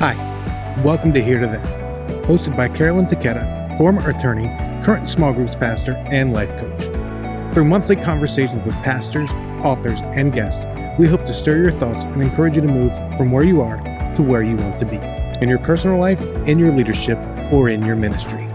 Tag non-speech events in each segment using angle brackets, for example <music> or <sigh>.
Hi, welcome to Here to There, hosted by Carolyn Taketa, former attorney, current small groups pastor, and life coach. Through monthly conversations with pastors, authors, and guests, we hope to stir your thoughts and encourage you to move from where you are to where you want to be in your personal life, in your leadership, or in your ministry.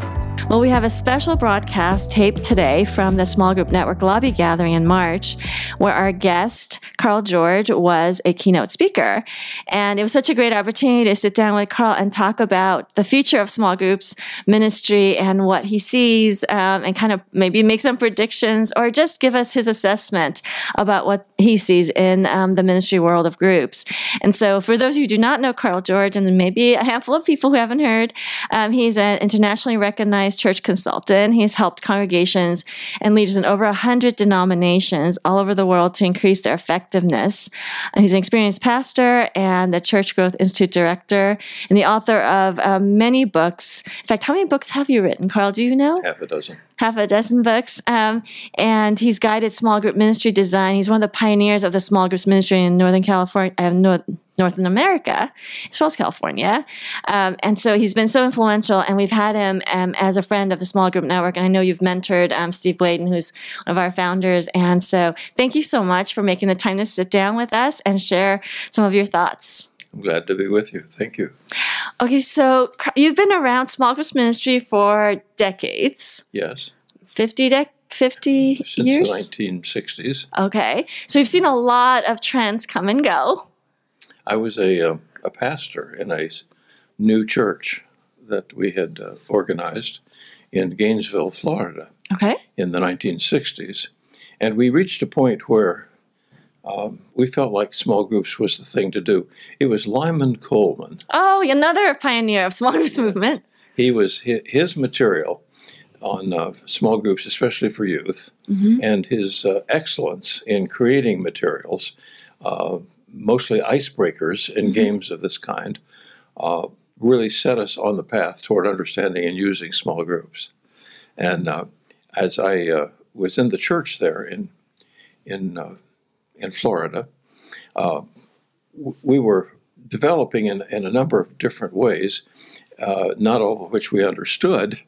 Well, we have a special broadcast taped today from the Small Group Network lobby gathering in March, where our guest, Carl George, was a keynote speaker. And it was such a great opportunity to sit down with Carl and talk about the future of small groups ministry and what he sees, um, and kind of maybe make some predictions or just give us his assessment about what he sees in um, the ministry world of groups. And so, for those who do not know Carl George, and maybe a handful of people who haven't heard, um, he's an internationally recognized church consultant. He's helped congregations and leaders in over 100 denominations all over the world to increase their effectiveness. He's an experienced pastor and the Church Growth Institute director and the author of um, many books. In fact, how many books have you written, Carl? Do you know? Half a dozen half a dozen books. Um, and he's guided small group ministry design. He's one of the pioneers of the small groups ministry in Northern California, uh, North, Northern America, as well as California. Um, and so he's been so influential, and we've had him um, as a friend of the small group network. And I know you've mentored um, Steve Gladen, who's one of our founders. And so thank you so much for making the time to sit down with us and share some of your thoughts. I'm glad to be with you. Thank you. Okay, so you've been around small groups ministry for decades. Yes. 50 dec 50 Since years? the 1960s. Okay. So you've seen a lot of trends come and go. I was a, uh, a pastor in a new church that we had uh, organized in Gainesville, Florida Okay. in the 1960s. And we reached a point where um, we felt like small groups was the thing to do. It was Lyman Coleman. Oh, another pioneer of small groups movement. He was his, material on uh, small groups, especially for youth, Mhm. and his uh, excellence in creating materials, uh, mostly icebreakers in Mhm. games of this kind, uh, really set us on the path toward understanding and using small groups. And uh, as I uh, was in the church there in in uh, in Florida, uh, we were developing in, in a number of different ways, uh, not all of which we understood,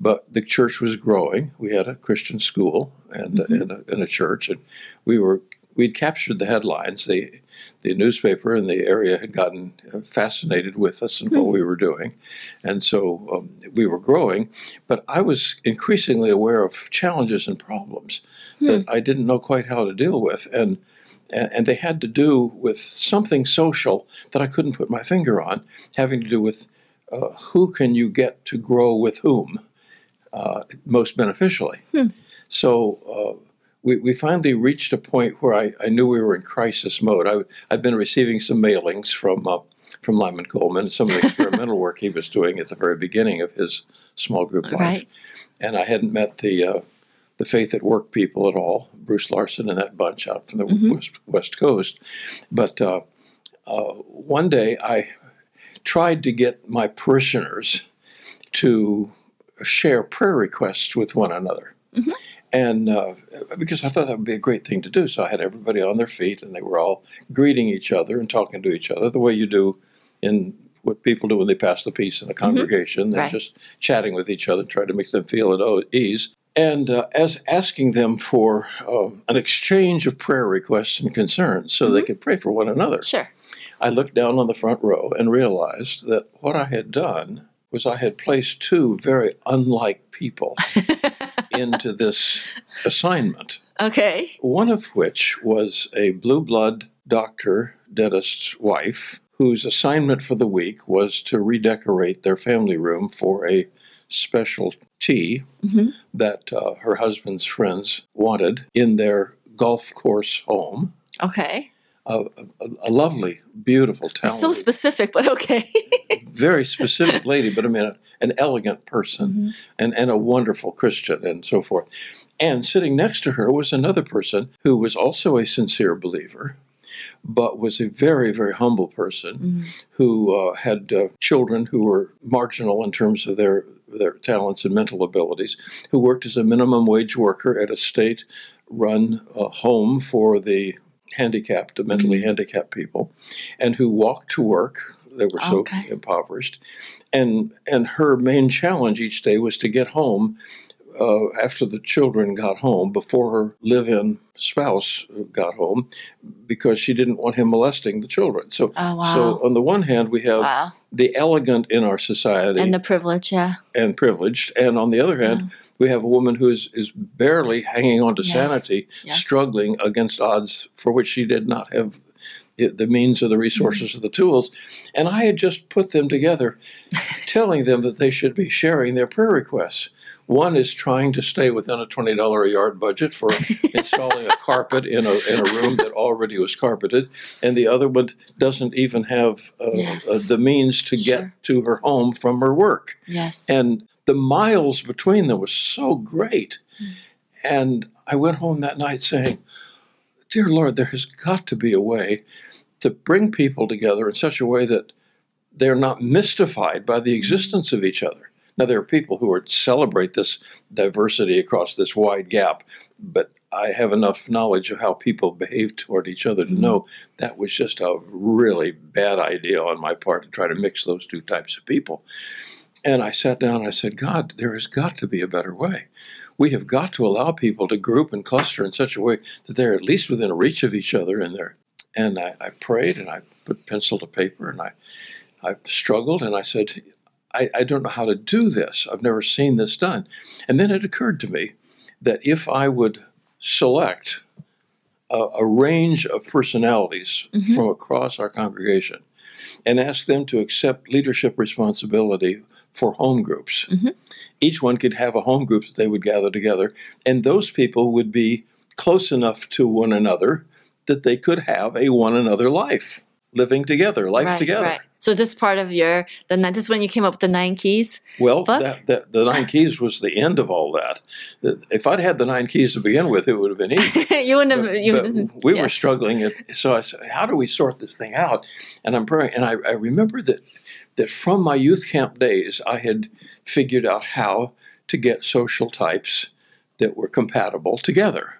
but the church was growing. We had a Christian school and, Mhm. and, a, and a church, and we were we'd captured the headlines. The the newspaper in the area had gotten uh, fascinated with us and what we were doing, and so um, we were growing. But I was increasingly aware of challenges and problems that I didn't know quite how to deal with, and and and they had to do with something social that I couldn't put my finger on, having to do with uh, who can you get to grow with whom uh, most beneficially. Hmm. So uh, we, we finally reached a point where I, I knew we were in crisis mode. I, I'd been receiving some mailings from uh, from Lyman Coleman, some of the experimental work he was doing at the very beginning of his small group life, Right. and I hadn't met the uh, the Faith at Work people at all, Bruce Larson and that bunch out from the Mhm. west, west Coast. But uh, uh, one day I tried to get my parishioners to share prayer requests with one another. Mhm. And uh, because I thought that would be a great thing to do. So I had everybody on their feet and they were all greeting each other and talking to each other the way you do in what people do when they pass the peace in a congregation. They're Right. just chatting with each other, trying to make them feel at ease. And uh, as asking them for um, an exchange of prayer requests and concerns so they could pray for one another. Sure. I looked down on the front row and realized that what I had done was I had placed two very unlike people <laughs> into this assignment. Okay. One of which was a blue blood doctor dentist's wife, whose assignment for the week was to redecorate their family room for a special tea Mhm. that uh, her husband's friends wanted in their golf course home. Okay. A, a, a lovely, beautiful, talented, So specific, but okay. <laughs> very specific lady, but I mean, a, an elegant person Mhm. and, and a wonderful Christian and so forth. And sitting next to her was another person who was also a sincere believer, but was a very, very humble person Mhm. who uh, had uh, children who were marginal in terms of their their talents and mental abilities, who worked as a minimum wage worker at a state run uh, home for the handicapped, mentally mm-hmm. handicapped people, and who walked to work. They were so Okay. impoverished, and and her main challenge each day was to get home uh, after the children got home, before her live-in spouse got home, because she didn't want him molesting the children. So, Oh, wow. so on the one hand, we have wow. the elegant in our society And the privileged, yeah. and privilleged, and on the other hand, we have a woman who is, is barely hanging on to Yes, sanity, yes. struggling against odds for which she did not have the means or the resources Mm-hmm. or the tools. And I had just put them together, <laughs> telling them that they should be sharing their prayer requests. One is trying to stay within a twenty dollar a yard budget for <laughs> installing a carpet in a in a room that already was carpeted, and the other one doesn't even have uh, Yes. uh, the means to Sure. get to her home from her work. Yes. And the miles between them was so great. And I went home that night saying, Dear Lord, there has got to be a way to bring people together in such a way that they're not mystified by the existence of each other. Now, there are people who are celebrate this diversity across this wide gap, but I have enough knowledge of how people behave toward each other to Mhm. know that was just a really bad idea on my part to try to mix those two types of people. And I sat down and I said, God, there has got to be a better way. We have got to allow people to group and cluster in such a way that they're at least within reach of each other and they're and I, I prayed and I put pencil to paper and I I struggled and I said, I, I don't know how to do this. I've never seen this done. And then it occurred to me that if I would select a, a range of personalities Mhm. from across our congregation and ask them to accept leadership responsibility for home groups. Mhm. Each one could have a home group that they would gather together, and those people would be close enough to one another that they could have a one another life, living together, life right, together. Right. So this part of your the this is when you came up with the nine keys. Well, that, that, the nine <laughs> keys was the end of all that. If I'd had the nine keys to begin with, it would have been easy. <laughs> you wouldn't have. You wouldn't- we were struggling. And so I said, "How do we sort this thing out?" And I'm praying, and I, I remember that that from my youth camp days, I had figured out how to get social types that were compatible together.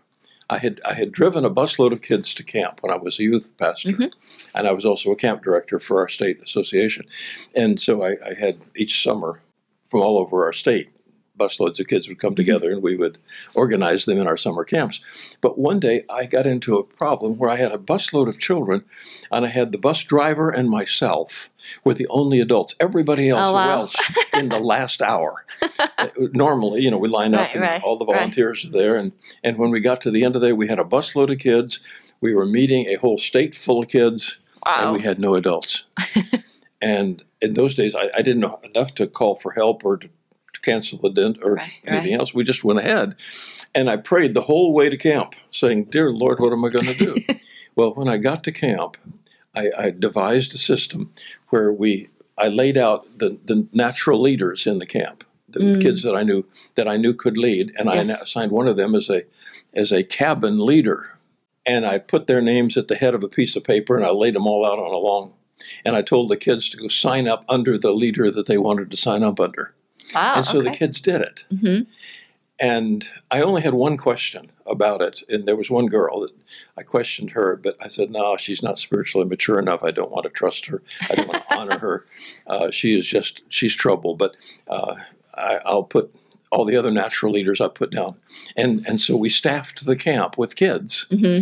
I had I had driven a busload of kids to camp when I was a youth pastor, Mhm. and I was also a camp director for our state association. And so I, I had each summer from all over our state, busloads of kids would come together and we would organize them in our summer camps. But one day I got into a problem where I had a busload of children, and I had the bus driver and myself were the only adults. Everybody else Oh, wow. welched in the last hour. <laughs> Uh, Normally, you know, we line up Right, and right, all the right. volunteers are there, and and when we got to the end of the day, we had a busload of kids. We were meeting a whole state full of kids, and we had no adults. <laughs> and in those days, I, I didn't know enough to call for help or to cancel the dent or Right, anything right. else. We just went ahead, and I prayed the whole way to camp, saying, "Dear Lord, what am I going to do?" <laughs> well, when I got to camp, I, I devised a system where we I laid out the, the natural leaders in the camp, the Mm. kids that I knew that I knew could lead, and I assigned one of them as a as a cabin leader, and I put their names at the head of a piece of paper, and I laid them all out on a long, and I told the kids to go sign up under the leader that they wanted to sign up under, wow. and so the Oh, kids did it. hmm And I only had one question about it, and there was one girl that I questioned her, but I said, "No, she's not spiritually mature enough. I don't want to trust her. I don't want to honor her. <laughs> Uh, she is just she's trouble." But uh, I, I'll put all the other natural leaders I put down, and and so we staffed the camp with kids, hmm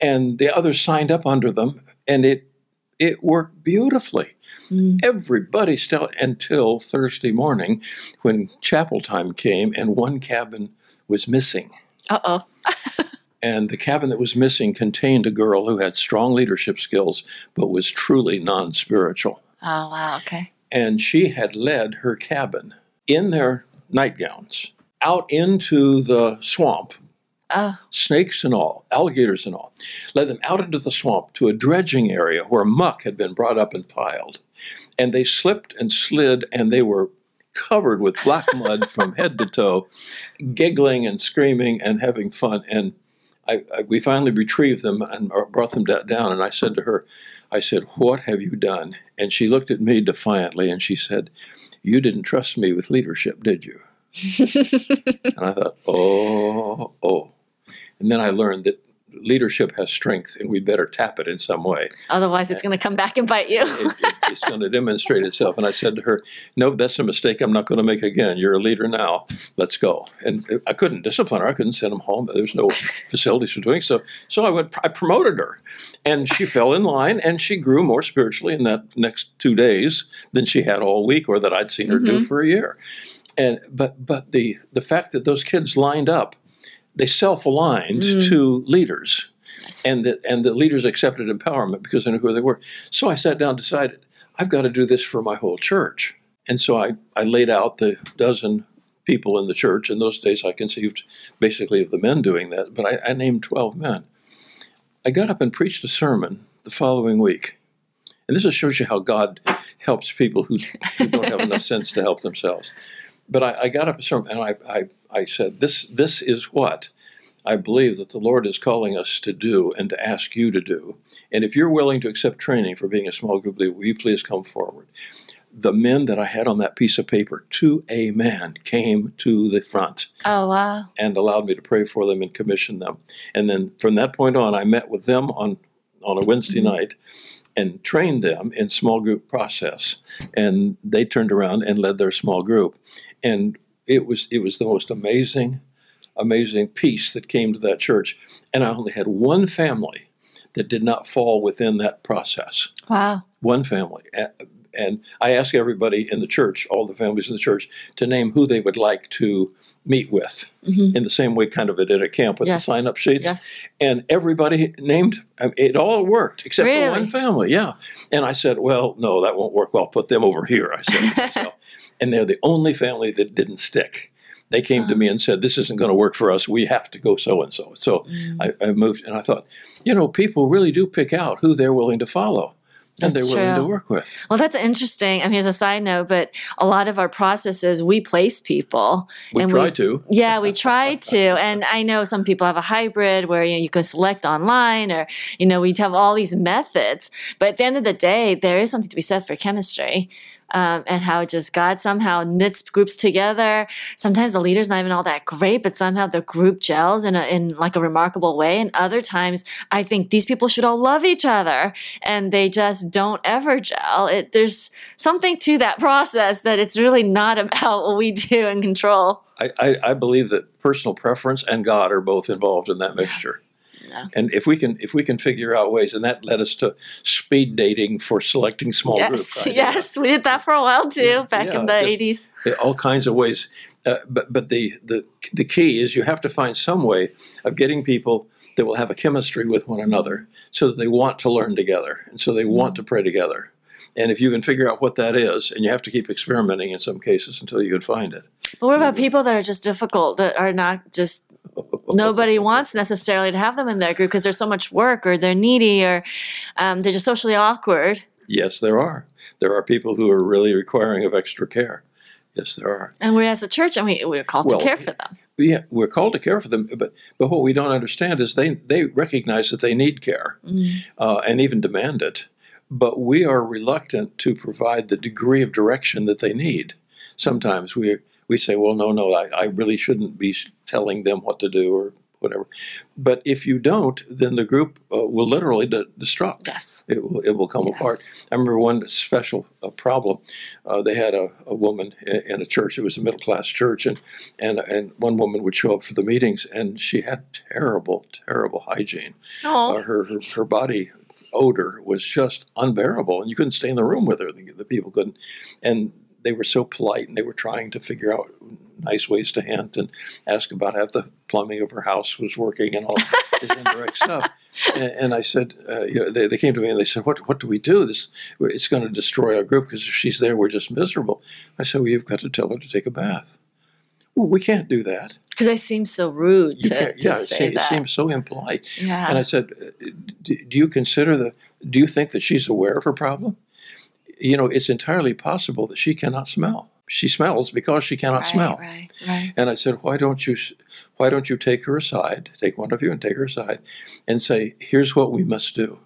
and the others signed up under them, and it it worked beautifully Mm. everybody still until Thursday morning when chapel time came and one cabin was missing. Uh oh. <laughs> And the cabin that was missing contained a girl who had strong leadership skills but was truly non spiritual. Oh wow. Okay. And she had led her cabin in their nightgowns out into the swamp, Oh. snakes and all, alligators and all, led them out into the swamp to a dredging area where muck had been brought up and piled. And they slipped and slid, and they were covered with black mud <laughs> from head to toe, giggling and screaming and having fun. And I, I, we finally retrieved them and brought them down. And I said to her, I said, What have you done? And she looked at me defiantly and she said, You didn't trust me with leadership, did you? <laughs> and I thought, Oh, oh. And then I learned that leadership has strength and we better tap it in some way. Otherwise, it's going to come back and bite you. It, it, <laughs> it's going to demonstrate itself. And I said to her, No, that's a mistake I'm not going to make again. You're a leader now. Let's go. And I couldn't discipline her. I couldn't send them home. There was no <laughs> facilities for doing so. So I went, I promoted her. And she fell in line and she grew more spiritually in that next two days than she had all week or that I'd seen her do Mhm. for a year. And but but the the fact that those kids lined up, they self-aligned Mm. to leaders Yes. and that and the leaders accepted empowerment because they knew who they were. So I sat down and decided I've got to do this for my whole church. And so I, I laid out the dozen people in the church. In those days I conceived basically of the men doing that, but I, I named twelve men. I got up and preached a sermon the following week. And this shows you how God helps people who, who don't have enough <laughs> sense to help themselves. But I, I got up a sermon and I, I, I said, this, this is what I believe that the Lord is calling us to do and to ask you to do. And if you're willing to accept training for being a small group leader, will you please come forward? The men that I had on that piece of paper, to a man, came to the front oh, wow. and allowed me to pray for them and commission them. And then from that point on, I met with them on, on a Wednesday Mhm. night and trained them in small group process. And they turned around and led their small group. And it was it was the most amazing, amazing piece that came to that church. And I only had one family that did not fall within that process Wow. one family. A- And I ask everybody in the church, all the families in the church, to name who they would like to meet with Mhm. in the same way kind of I did at camp with Yes. the sign up sheets. Yes. And everybody named, it all worked except Really? for one family, yeah. And I said, well, no, that won't work. Well, I'll put them over here, I said <laughs> and they're the only family that didn't stick. They came to me and said, this isn't going to work for us. We have to go so and so. So. I, I moved and I thought, you know, people really do pick out who they're willing to follow and That's they're willing true. to work with. Well, that's interesting. I mean, here's a side note, but a lot of our processes, we place people. We And try we- to. <laughs> Yeah, we try to. And I know some people have a hybrid where you, know, you can select online or, you know, we have all these methods. But at the end of the day, there is something to be said for chemistry. Um, and how just God somehow knits groups together. Sometimes the leader's not even all that great, but somehow the group gels in a, in like a remarkable way. And other times, I think these people should all love each other, and they just don't ever gel. It, there's something to that process that it's really not <laughs> about what we do and control. I, I, I believe that personal preference and God are both involved in that mixture. Yeah. And if we can if we can figure out ways, and that led us to speed dating for selecting small yes, groups. Yes, we did that for a while too, Yeah, back in the eighties. all kinds of ways. Uh, but but the, the the key is you have to find some way of getting people that will have a chemistry with one another, so that they want to learn together, and so they want to pray together. And if you can figure out what that is, and you have to keep experimenting in some cases until you can find it. But what about people that are just difficult, that are not just nobody wants necessarily to have them in their group because there's so much work, or they're needy, or um, they're just socially awkward. Yes, there are. There are people who are really requiring of extra care. Yes, there are. And we're as a church, and we we're called Well, to care for them. Yeah, we're called to care for them, but but what we don't understand is they they recognize that they need care Mm. uh, and even demand it, but we are reluctant to provide the degree of direction that they need. Sometimes we we say, well, no, no, I, I really shouldn't be telling them what to do or whatever. But if you don't, then the group uh, will literally de- destruct. Yes. It will, it will come Yes. apart. I remember one special uh, problem. Uh, they had a, a woman in, in a church. It was a middle class church, and, and and one woman would show up for the meetings, and she had terrible, terrible hygiene. Oh, Uh, her, her her body odor was just unbearable, and you couldn't stay in the room with her. The, the people couldn't, and they were so polite, and they were trying to figure out nice ways to hint and ask about how the plumbing of her house was working and all this indirect <laughs> stuff. And, and I said, uh, you know, they, they came to me and they said, "What what do we do? This it's going to destroy our group because if she's there, we're just miserable." I said, "Well, you've got to tell her to take a bath." Well, we can't do that. because they seem so rude to, to Yeah, it, say se- it seems so impolite. yeah. And I said, uh, do, do you consider the, do you think that she's aware of her problem? You know, it's entirely possible that she cannot smell. She smells because she cannot right, smell. Right. Right. And I said, why don't you, why don't you take her aside, take one of you and take her aside and say, here's what we must do.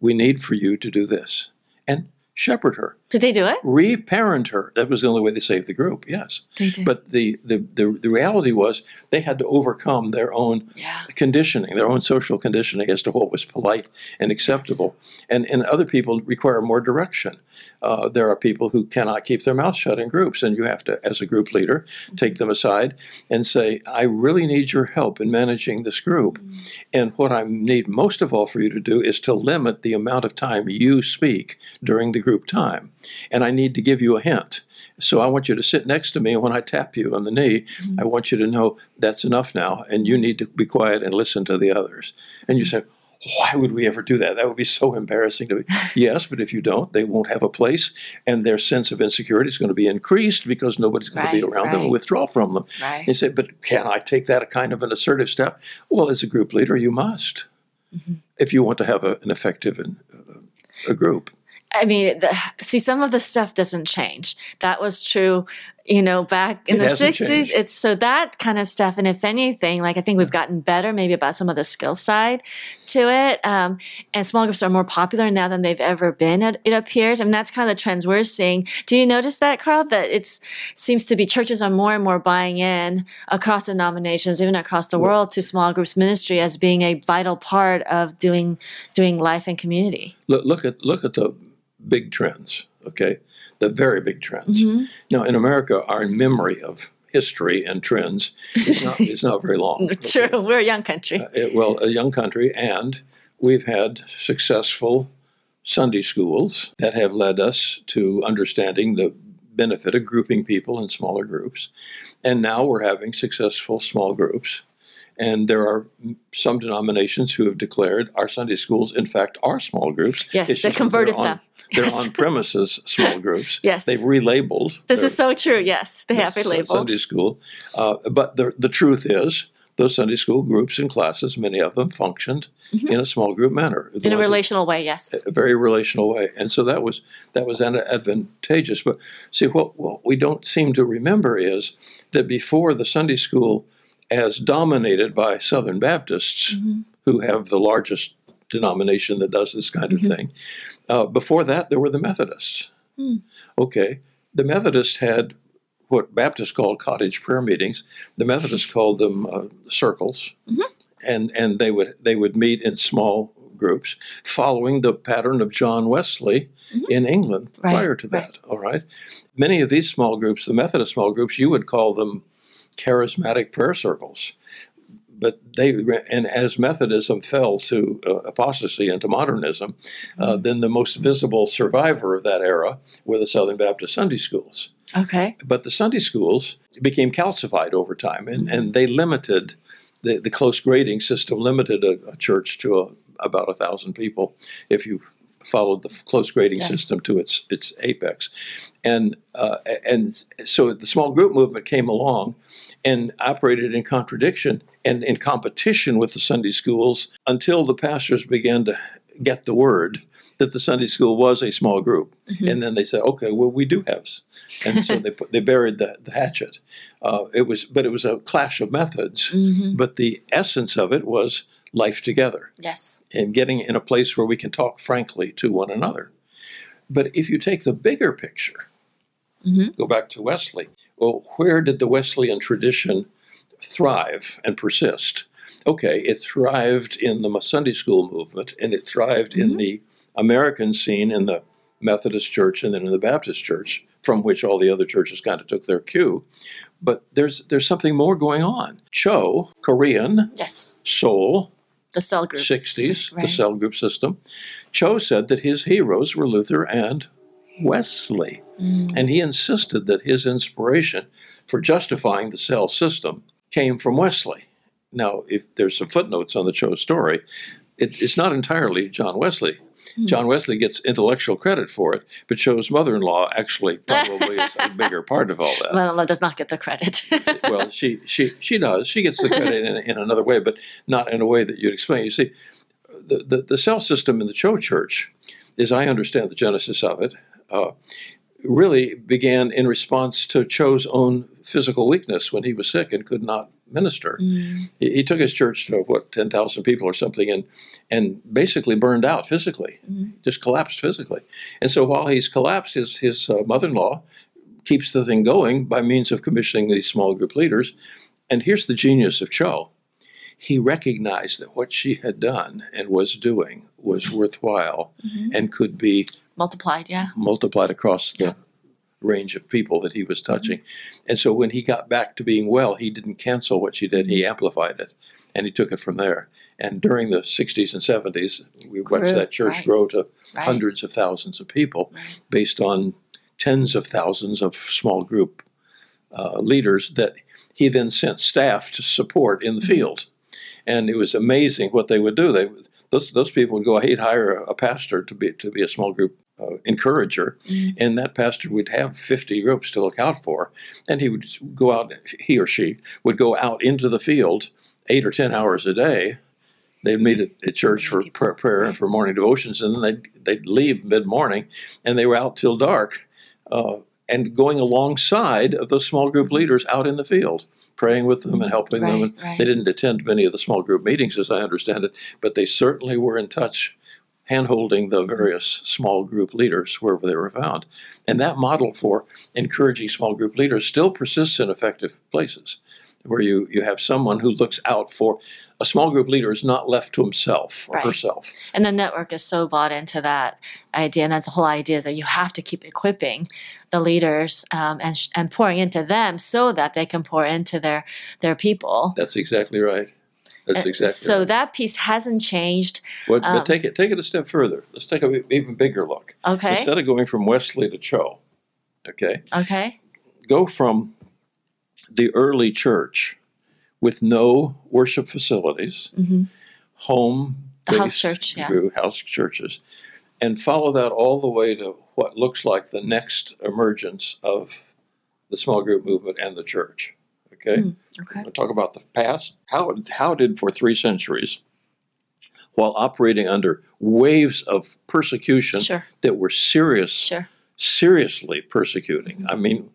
We need for you to do this. And shepherd her. Did they do it? Reparent her. That was the only way they saved the group. Yes, They did. but the the the, the reality was they had to overcome their own yeah. conditioning, their own social conditioning as to what was polite and acceptable. And, and other people require more direction. Uh, there are people who cannot keep their mouth shut in groups, and you have to, as a group leader, take them aside and say, I really need your help in managing this group. And what I need most of all for you to do is to limit the amount of time you speak during the group time. And I need to give you a hint. So I want you to sit next to me, and when I tap you on the knee, I want you to know that's enough now, and you need to be quiet and listen to the others. And you say, why would we ever do that? That would be so embarrassing to me. <laughs> yes, but if you don't, they won't have a place, and their sense of insecurity is going to be increased because nobody's going to be Right, around them and withdraw from them. Right. You say, but can I take that a kind of an assertive step? Well, as a group leader, you must, Mm-hmm. if you want to have a, an effective and, uh, a group. I mean, the, see, some of the stuff doesn't change. That was true, you know, back in It the '60s. changed. It's so that kind of stuff. And if anything, like I think we've gotten better, maybe about some of the skill side to it. Um, and small groups are more popular now than they've ever been. It, it appears. I mean, that's kind of the trends we're seeing. Do you notice that, Carl? That it seems to be churches are more and more buying in across denominations, even across the world, to small groups ministry as being a vital part of doing doing life and community. Look, look at look at the big trends. Okay, the very big trends. Mm-hmm. Now, in America, our memory of history and trends is not, <laughs> is not very long. True, we're a young country. It- well, a young country, and we've had successful Sunday schools that have led us to understanding the benefit of grouping people in smaller groups. And now we're having successful small groups. And there are some denominations who have declared our Sunday schools, in fact, are small groups. Yes, they converted them. They're Yes. on premises small groups. <laughs> Yes. They've relabeled. This their- is so true. Yes, they have relabeled. Sunday school. Uh, but the, the truth is, those Sunday school groups and classes, many of them functioned in a small group manner. Mm-hmm. in a relational way. Yes. a very relational way, and so that was that was advantageous. But see, what what we don't seem to remember is that before the Sunday school, as dominated by Southern Baptists, Mm-hmm. who have the largest denomination that does this kind Mm-hmm. of thing, uh, before that there were the Methodists. Hmm. Okay, the Methodists had what Baptists called cottage prayer meetings. The Methodists called them uh, circles, and and they would they would meet in small groups, following the pattern of John Wesley in England Right, prior to that. All right, many of these small groups, the Methodist small groups, you would call them charismatic prayer circles. But they and as Methodism fell to uh, apostasy and to modernism, uh, then the most visible survivor of that era were the Southern Baptist Sunday schools Okay. but the Sunday schools became calcified over time, and, and they limited the, the close grading system limited a, a church to a, about a thousand people if you followed the close grading Yes. system to its its apex, and uh, and so the small group movement came along and operated in contradiction and in competition with the Sunday schools until the pastors began to get the word that the Sunday school was a small group, and then they said, "Okay, well, we do have," and so they put, they buried the, the hatchet. Uh, it was, but it was a clash of methods. Mm-hmm. But the essence of it was life together Yes. and getting in a place where we can talk frankly to one another. But if you take the bigger picture, Mhm. go back to Wesley. Well, where did the Wesleyan tradition thrive and persist? Okay, it thrived in the Sunday school movement and it thrived in the American scene in the Methodist Church and then in the Baptist Church, from which all the other churches kind of took their cue. But there's there's something more going on. Cho, Korean, Yes. Seoul, The cell group. 60s, the Right. cell group system. Cho said that his heroes were Luther and Wesley. Mm. And he insisted that his inspiration for justifying the cell system came from Wesley. Now, if there's some footnotes on the Cho story, it, it's not entirely John Wesley. Hmm. John Wesley gets intellectual credit for it, but Cho's mother-in-law actually probably is a bigger part of all that Well, it does not get the credit. <laughs> well, she she she does. She gets the credit in, in another way, but not in a way that you'd explain. You see, the the, the cell system in the Cho Church, as I understand the genesis of it, uh, really began in response to Cho's own physical weakness when he was sick and could not minister. Mm. He, he took his church to what ten thousand people or something, and and basically burned out physically, Mhm. just collapsed physically. And so while he's collapsed, his his uh, mother-in-law keeps the thing going by means of commissioning these small group leaders. And here's the genius of Cho. He recognized that what she had done and was doing was worthwhile Mhm. and could be Multiplied, yeah. multiplied across the Yeah. range of people that he was touching. And so when he got back to being well, he didn't cancel what she did, he amplified it. And he took it from there. And during the 60s and 70s, we watched Grew, that church right. grow to Right. hundreds of thousands of people Right. based on tens of thousands of small group uh, leaders that he then sent staff to support in the Mm-hmm. field. And it was amazing what they would do. They those those people would go. He'd hire a, a pastor to be to be a small group uh, encourager, Mhm. and that pastor would have fifty groups to look out for, and he would go out. He or she would go out into the field eight or ten hours a day. They'd meet at, at church for prayer, prayer and for morning devotions, and then they'd they'd leave mid morning, and they were out till dark. Uh, and going alongside of those small group mm-hmm. leaders out in the field, praying with them and helping them. Right, And right. They didn't attend many of the small group meetings, as I understand it, but they certainly were in touch, handholding the mm-hmm. various small group leaders wherever they were found. And that model for encouraging small group leaders still persists in effective places, where you, you have someone who looks out for a small group leader is not left to himself or Right. herself. And the network is so bought into that idea, and that's the whole idea is that you have to keep equipping the leaders um, and sh- and pouring into them so that they can pour into their their people. That's exactly right. That's Uh, exactly so right. that piece hasn't changed. But, um, but take it take it a step further. Let's take an even bigger look. Okay. Instead of going from Wesley to Cho, okay, Okay. go from the early church with no worship facilities, hmm home house church, yeah. house churches, and follow that all the way to what looks like the next emergence of the small group movement and the church. Okay, Mm, Okay. We'll talk about the past. How how did for three centuries, while operating under waves of persecution Sure. that were serious, Sure. seriously persecuting. I mean,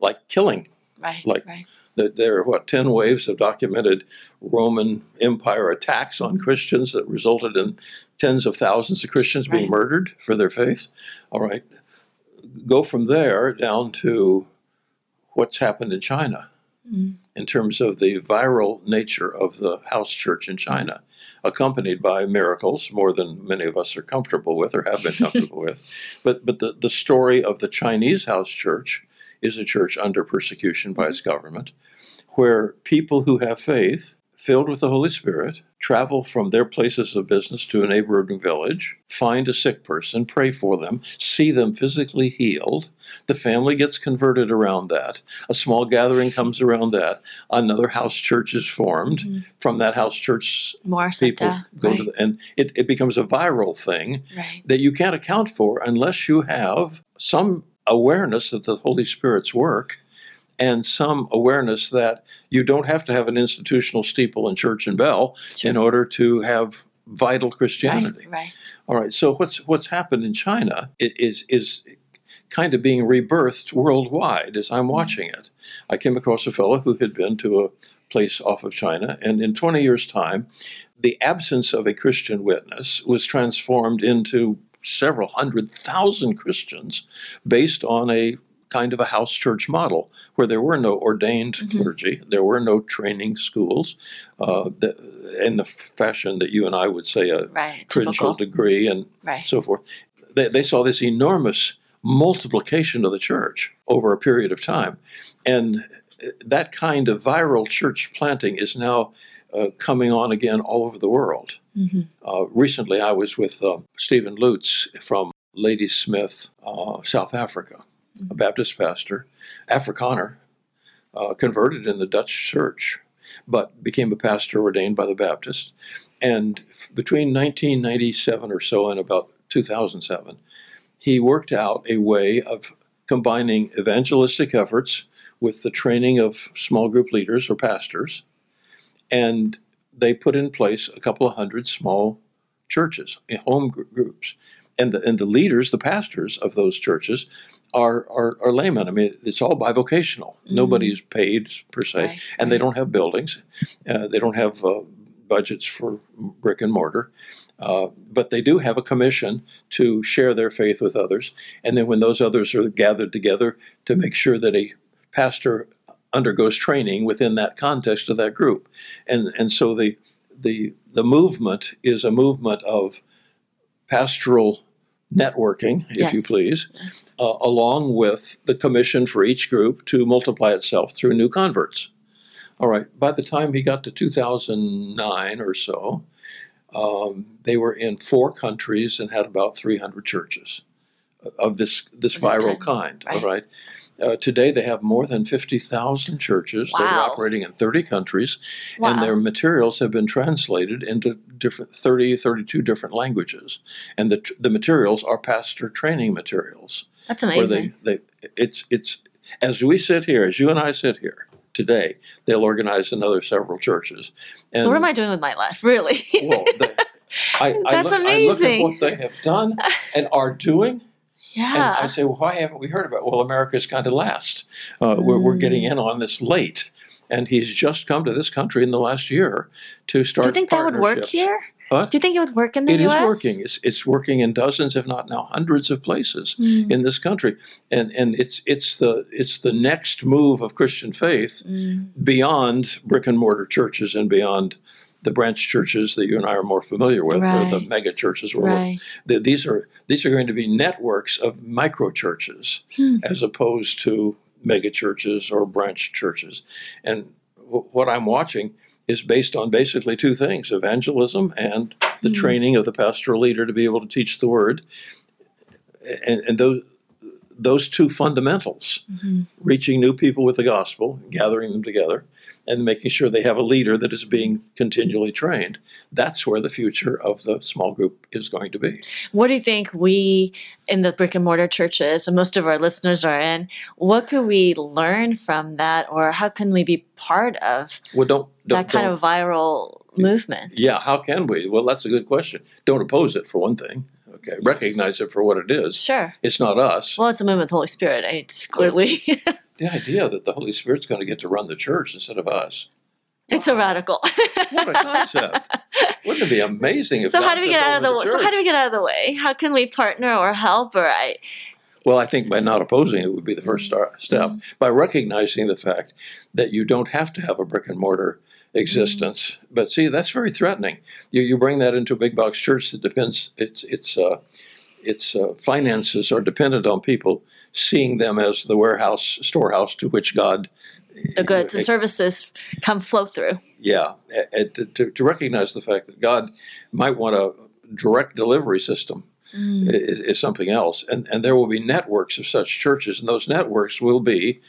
like killing. Right. Like- right. There are what ten waves of documented Roman Empire attacks on Christians that resulted in tens of thousands of Christians being murdered for their faith. All right, go from there down to what's happened in China Mm. in terms of the viral nature of the house church in China, accompanied by miracles more than many of us are comfortable with or have been <laughs> comfortable with. But but the, the story of the Chinese house church is a church under persecution by its government, where people who have faith, filled with the Holy Spirit, travel from their places of business to a neighboring village, find a sick person, pray for them, see them physically healed. The family gets converted around that. A small gathering comes around that. Another house church is formed. Mhm. From that house church, More people go right. to the, and it, it becomes a viral thing right. that you can't account for unless you have some awareness of the Holy Spirit's work and some awareness that you don't have to have an institutional steeple and church and bell Sure. in order to have vital Christianity. Right. Right. All right. So what's what's happened in China is is kind of being rebirthed worldwide as I'm mm-hmm. watching it. I came across a fellow who had been to a place off of China, and in 20 years' time, the absence of a Christian witness was transformed into several hundred thousand Christians based on a kind of a house church model where there were no ordained Mhm. clergy, there were no training schools, uh, the, in the fashion that you and I would say a Right. credential Typical. degree and Right. so forth. They, they saw this enormous multiplication of the church over a period of time. And that kind of viral church planting is now uh, coming on again all over the world. hmm Uh, recently, I was with uh, Stephen Lutz from Ladysmith, uh, South Africa, a Baptist pastor, Afrikaner, uh, converted in the Dutch church, but became a pastor ordained by the Baptist. And f- between 1997 or so and about 2007, he worked out a way of combining evangelistic efforts with the training of small group leaders or pastors. And they put in place a couple of hundred small churches, eh, home gr- groups. and the, and the leaders, the pastors of those churches, are are, are laymen. I mean, it's all bivocational. Mhm. Nobody's paid per se, Right, and they don't have buildings. Uh, they don't have uh, budgets for brick and mortar, uh, but they do have a commission to share their faith with others. And then when those others are gathered together, to make sure that a pastor undergoes training within that context of that group. And and so the the the movement is a movement of pastoral networking, if you please, Yes. uh, along with the commission for each group to multiply itself through new converts. All right, by the time he got to 2009 or so, um, they were in four countries and had about 300 churches of this, this Of this viral kind, kind. All right. right. Uh, today they have more than 50,000 churches that Wow. are operating in 30 countries, Wow. and their materials have been translated into different 30, 32 different languages. And the, the materials are pastor training materials That's where amazing. they, they it's it's as we sit here, as you and I sit here today, they'll organize another several churches. And so what am I doing with my life, really? well, they, I, <laughs> I, That's look, I look at amazing. what they have done and are doing, and I say, well, why haven't we heard about? it? Well, America's kind of last. Uh, we're, we're getting Mm. in on this late, and he's just come to this country in the last year to start. Do you think that would work here? What? Do you think it would work in the It is U.S.? working. It's, it's working in dozens, if not now hundreds, of places Mm, in this country, and and it's it's the it's the next move of Christian faith mm, beyond brick and mortar churches and beyond the branch churches that you and I are more familiar with, or the mega churches. Right. the, these are these are going to be networks of micro churches Hmm. as opposed to mega churches or branch churches, and w- what I'm watching is based on basically two things: evangelism and the Hmm. training of the pastoral leader to be able to teach the word, and, and those those two fundamentals Mhm. reaching new people with the gospel, gathering them together, and making sure they have a leader that is being continually trained. That's where the future of the small group is going to be. What do you think we in the brick and mortar churches, and most of our listeners are in, what could we learn from that, or how can we be part of Well, don't, don't that kind don't- of viral movement? yeah. How can we? Well, that's a good question. Don't oppose it for one thing. Okay, recognize it for what it is. Sure. It's not us. Well, it's a movement of the Holy Spirit. It's clearly <laughs> the idea that the Holy Spirit's going to get to run the church instead of us. it's a radical. What a concept! Wouldn't it be amazing if so how do we get out of the, over so how do we get out of the way? How can we partner or help or I Well, I think by not opposing it would be the first star- step. By recognizing the fact that you don't have to have a brick and mortar existence. But see, that's very threatening. You, you bring that into a big box church that depends. Its its uh, its uh, finances are dependent on people seeing them as the warehouse storehouse to which God. the goods and services come flow through. Yeah, a- a- to, to, to recognize the fact that God might want a direct delivery system Mm. is, is something else. And, and there will be networks of such churches, and those networks will be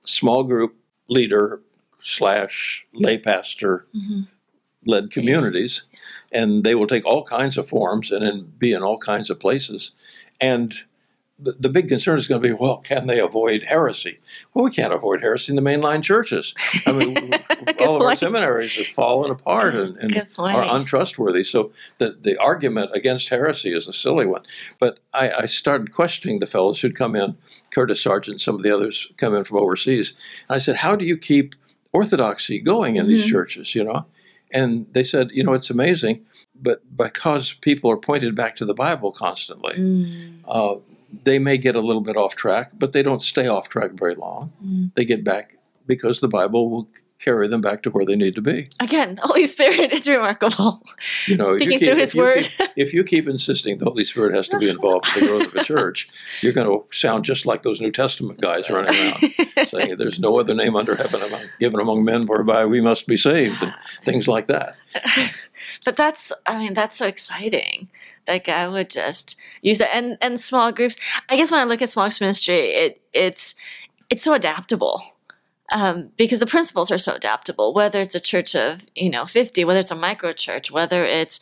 small group leader slash lay pastor Mhm. Led communities. And they will take all kinds of forms and then be in all kinds of places. And the, the big concern is going to be well, can they avoid heresy? Well, we can't avoid heresy in the mainline churches. I mean, <laughs> all of our seminaries have fallen apart and, and are untrustworthy. So the, the argument against heresy is a silly one. But I, I started questioning the fellows who'd come in, Curtis Sergeant, some of the others come in from overseas. And I said, How do you keep orthodoxy going in these Mhm. churches, you know? And they said, you know, it's amazing, but because people are pointed back to the Bible constantly, Mm. uh, they may get a little bit off track, but they don't stay off track very long. Mm. They get back because the Bible will carry them back to where they need to be. Again, the Holy Spirit is remarkable. You know, if you Speaking keep- through if His you Word. keep- if you keep insisting the Holy Spirit has to be involved in the growth of a <laughs> church, you're going to sound just like those New Testament guys running around <laughs> saying, "There's no other name under heaven among, given among men whereby we must be saved," and things like that. <laughs> but that's I mean that's so exciting that God would just use it and and small groups. I guess when I look at small groups ministry, it it's it's so adaptable. Um, because the principles are so adaptable, whether it's a church of, you know, 50, whether it's a micro church, whether it's,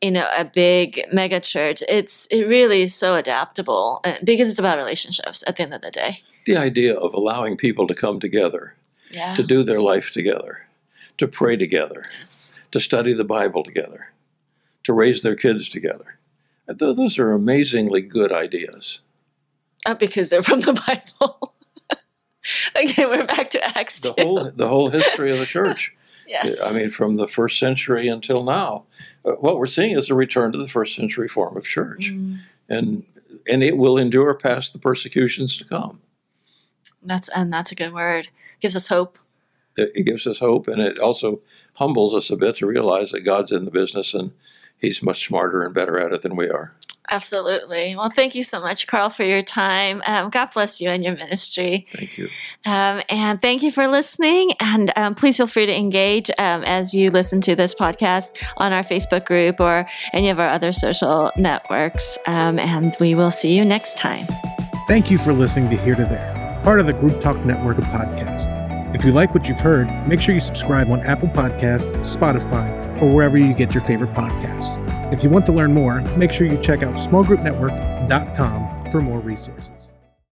you know, a big mega church, it's, it really is so adaptable uh, because it's about relationships at the end of the day. The idea of allowing people to come together, Yeah. to do their life together, to pray together, Yes. to study the Bible together, to raise their kids together. Th- those are amazingly good ideas. Uh, because they're from the <laughs> Bible. <laughs> okay, we're back to Acts The 2. whole the whole history of the church. <laughs> yes. I mean, from the first century until now, uh, what we're seeing is a return to the first century form of church, Mm, and and it will endure past the persecutions to come. that's and that's a good word. Gives us hope. It, it gives us hope, and it also humbles us a bit to realize that God's in the business and He's much smarter and better at it than we are. Absolutely. Well, thank you so much, Carl, for your time. Um, God bless you and your ministry. Thank you. Um, and thank you for listening. And um, please feel free to engage um, as you listen to this podcast on our Facebook group or any of our other social networks. Um, and we will see you next time. Thank you for listening to Here to There, part of the Group Talk Network of podcasts. If you like what you've heard, make sure you subscribe on Apple Podcasts, Spotify, or wherever you get your favorite podcasts. If you want to learn more, make sure you check out smallgroupnetwork.com for more resources.